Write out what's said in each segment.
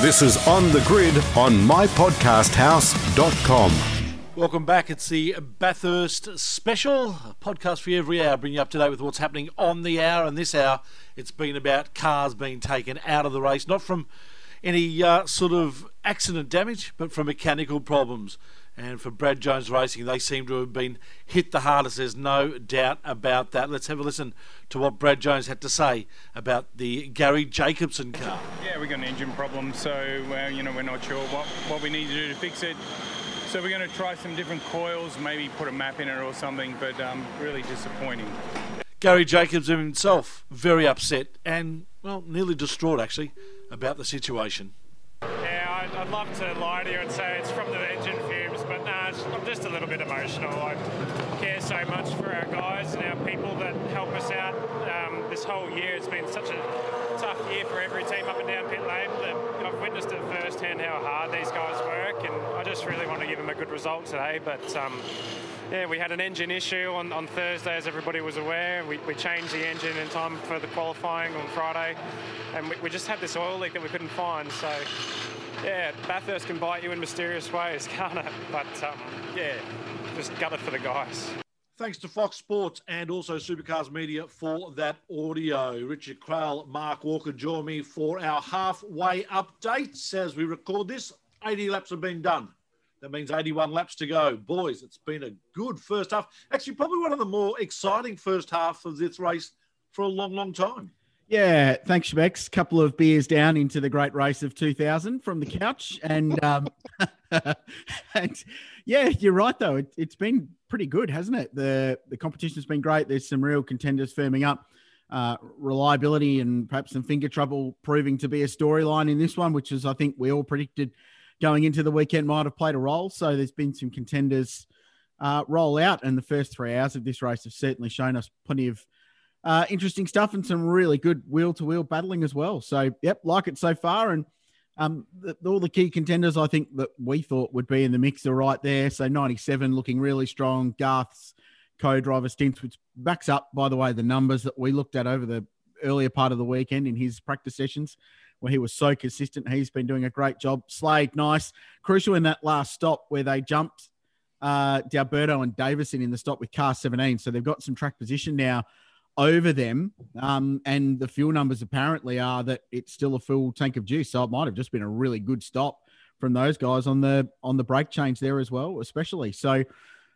This is On the Grid on mypodcasthouse.com. Welcome back. It's the Bathurst special a podcast for you every hour, bringing you up to date with what's happening on the hour. And this hour, it's been about cars being taken out of the race, not from any uh, sort of accident damage, but from mechanical problems. And for Brad Jones Racing, they seem to have been hit the hardest. There's no doubt about that. Let's have a listen to what Brad Jones had to say about the Garry Jacobson car. Yeah, we got an engine problem, so uh, you know we're not sure what, what we need to do to fix it. So we're going to try some different coils, maybe put a map in it or something, but um, really disappointing. Garry Jacobson himself very upset and well nearly distraught actually about the situation. Yeah, I'd, I'd love to lie to you and say it's from the engine fumes, but nah, I'm just a little bit emotional. I care so much for our guys and our people that help us out. Um, this whole year, it's been such a tough year for every team up and down pit lane. That I've witnessed it firsthand how hard these guys work, and I just really want to give them a good result today. But um, yeah, we had an engine issue on, on Thursday, as everybody was aware. We, we changed the engine in time for the qualifying on Friday, and we, we just had this oil leak that we couldn't find. So, yeah, Bathurst can bite you in mysterious ways, can't it? But um, yeah, just gutted for the guys. Thanks to Fox Sports and also Supercars Media for that audio. Richard Crowell, Mark Walker join me for our halfway updates as we record this. 80 laps have been done. That means 81 laps to go. Boys, it's been a good first half. Actually, probably one of the more exciting first half of this race for a long, long time. Yeah, thanks, Shebex. Couple of beers down into the great race of 2000 from the couch, and um, and yeah, you're right though. It, it's been pretty good, hasn't it? the The competition's been great. There's some real contenders firming up. Uh, reliability and perhaps some finger trouble proving to be a storyline in this one, which is I think we all predicted going into the weekend might have played a role. So there's been some contenders uh, roll out, and the first three hours of this race have certainly shown us plenty of uh, interesting stuff and some really good wheel to wheel battling as well. So, yep, like it so far. And um, the, all the key contenders I think that we thought would be in the mix are right there. So, 97 looking really strong. Garth's co driver stints, which backs up, by the way, the numbers that we looked at over the earlier part of the weekend in his practice sessions where he was so consistent. He's been doing a great job. Slade, nice. Crucial in that last stop where they jumped uh, D'Alberto and Davison in the stop with car 17. So they've got some track position now over them. Um, and the fuel numbers apparently are that it's still a full tank of juice. So it might have just been a really good stop from those guys on the on the brake change there as well, especially. So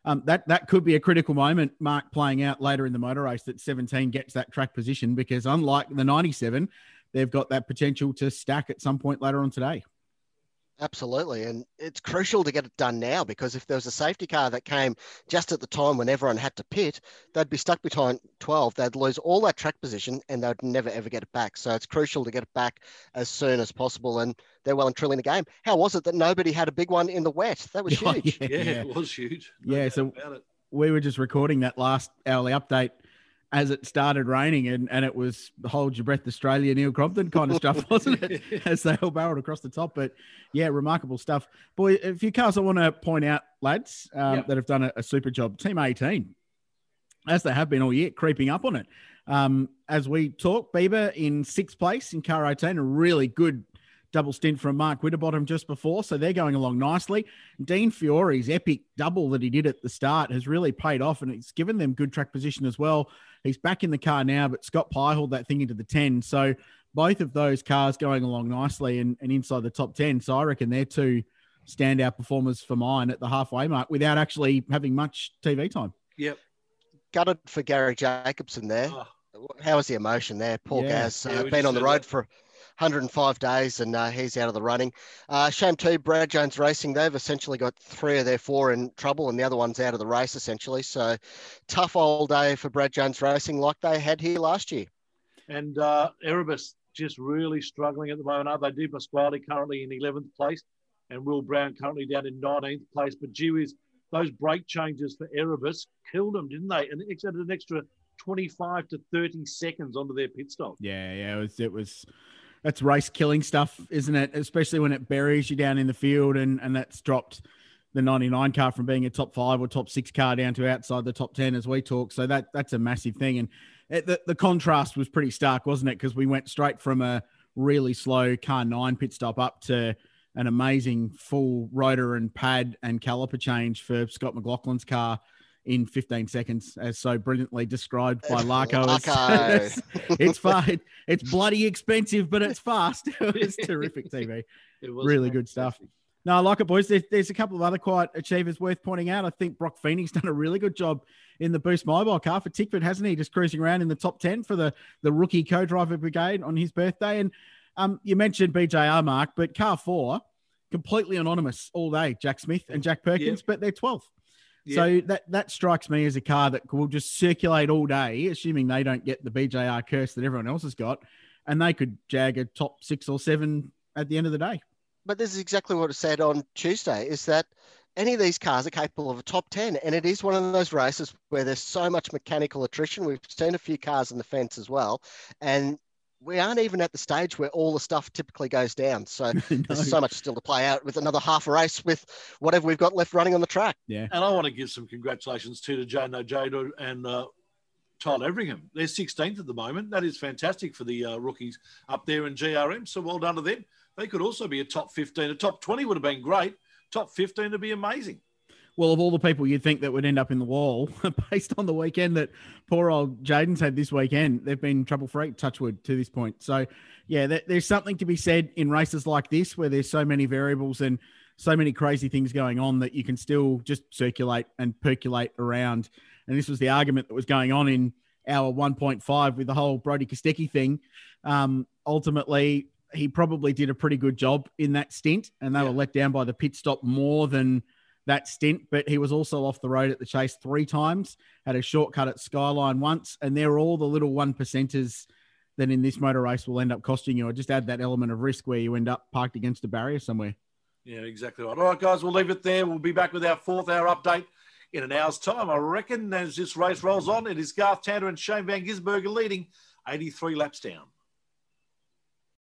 um, that that could be a critical moment, Mark, playing out later in the motor race that 17 gets that track position because unlike the 97, they've got that potential to stack at some point later on today. Absolutely. And it's crucial to get it done now because if there was a safety car that came just at the time when everyone had to pit, they'd be stuck behind 12. They'd lose all that track position and they'd never, ever get it back. So it's crucial to get it back as soon as possible. And they're well and truly in the game. How was it that nobody had a big one in the wet? That was Oh, huge. yeah, Yeah, yeah. it was huge. No Yeah, so- we were just recording that last hourly update as it started raining and, and it was hold your breath Australia Neil Crompton kind of stuff, wasn't it? As they all barreled across the top. But yeah, remarkable stuff. Boy, a few cars I want to point out, lads, um, Yep. that have done a, a super job. Team 18, as they have been all year, creeping up on it. Um, as we talk, Bieber in sixth place in car 18, a really good double stint from Mark Winterbottom just before. So they're going along nicely. Dean Fiore's epic double that he did at the start has really paid off and it's given them good track position as well. He's back in the car now, but Scott Pye hauled that thing into the 10. So both of those cars going along nicely and, and inside the top 10. So I reckon they're two standout performers for mine at the halfway mark without actually having much TV time. Yep. Gutted for Garry Jacobson there. Oh, How was the emotion there? Paul Yeah. Gaz, Yeah, uh, we been on the road that. for 105 days and uh, he's out of the running. Uh, shame too, Brad Jones Racing, they've essentially got three of their four in trouble and the other one's out of the race essentially. So tough old day for Brad Jones Racing like they had here last year. And uh, Erebus just really struggling at the moment. Are they? De Pasquale currently in 11th place, and Will Brown currently down in 19th place. But gee whiz, those brake changes for Erebus killed them, didn't they? And it added an extra 25 to 30 seconds onto their pit stop. Yeah, yeah, it was it was that's race killing stuff, isn't it? Especially when it buries you down in the field and and that's dropped the 99 car from being a top five or top six car down to outside the top 10 as we talk. So that that's a massive thing. And it, the, the contrast was pretty stark, wasn't it? Because we went straight from a really slow car nine pit stop up to an amazing full rotor and pad and caliper change for Scott McLaughlin's car in 15 seconds, as so brilliantly described by Larko. it's, it's fast. It's bloody expensive, but it's fast. It was terrific TV. It was really fantastic. good stuff. No, I like it, boys. There's, there's, a couple of other quiet achievers worth pointing out. I think Brock Phoenix done a really good job in the Boost Mobile car for Tickford, hasn't he? Just cruising around in the top 10 for the, the rookie co-driver brigade on his birthday. And um, you mentioned BJR, Mark, but car four, completely anonymous all day, Jack Smith and Jack Perkins, yeah. but they're 12th. Yeah. So that, that strikes me as a car that will just circulate all day, assuming they don't get the BJR curse that everyone else has got, and they could jag a top six or seven at the end of the day but this is exactly what I said on Tuesday is that any of these cars are capable of a top 10 and it is one of those races where there's so much mechanical attrition we've seen a few cars in the fence as well and we aren't even at the stage where all the stuff typically goes down so no. there's so much still to play out with another half a race with whatever we've got left running on the track yeah and i want to give some congratulations to to joe no and uh, Tyler Everingham. They're 16th at the moment. That is fantastic for the uh, rookies up there in GRM. So well done to them. They could also be a top 15. A top 20 would have been great. Top 15 would be amazing. Well, of all the people you'd think that would end up in the wall, based on the weekend that poor old Jaden's had this weekend, they've been trouble free, touchwood, to this point. So, yeah, there's something to be said in races like this where there's so many variables and so many crazy things going on that you can still just circulate and percolate around. And this was the argument that was going on in hour 1.5 with the whole Brodie Kostecki thing. Um, ultimately, he probably did a pretty good job in that stint, and they yeah. were let down by the pit stop more than that stint. But he was also off the road at the chase three times, had a shortcut at Skyline once, and they're all the little one percenters that in this motor race will end up costing you. Or just add that element of risk where you end up parked against a barrier somewhere. Yeah, exactly right. All right, guys, we'll leave it there. We'll be back with our fourth hour update in an hour's time. I reckon as this race rolls on, it is Garth Tander and Shane Van Gisbergen leading 83 laps down.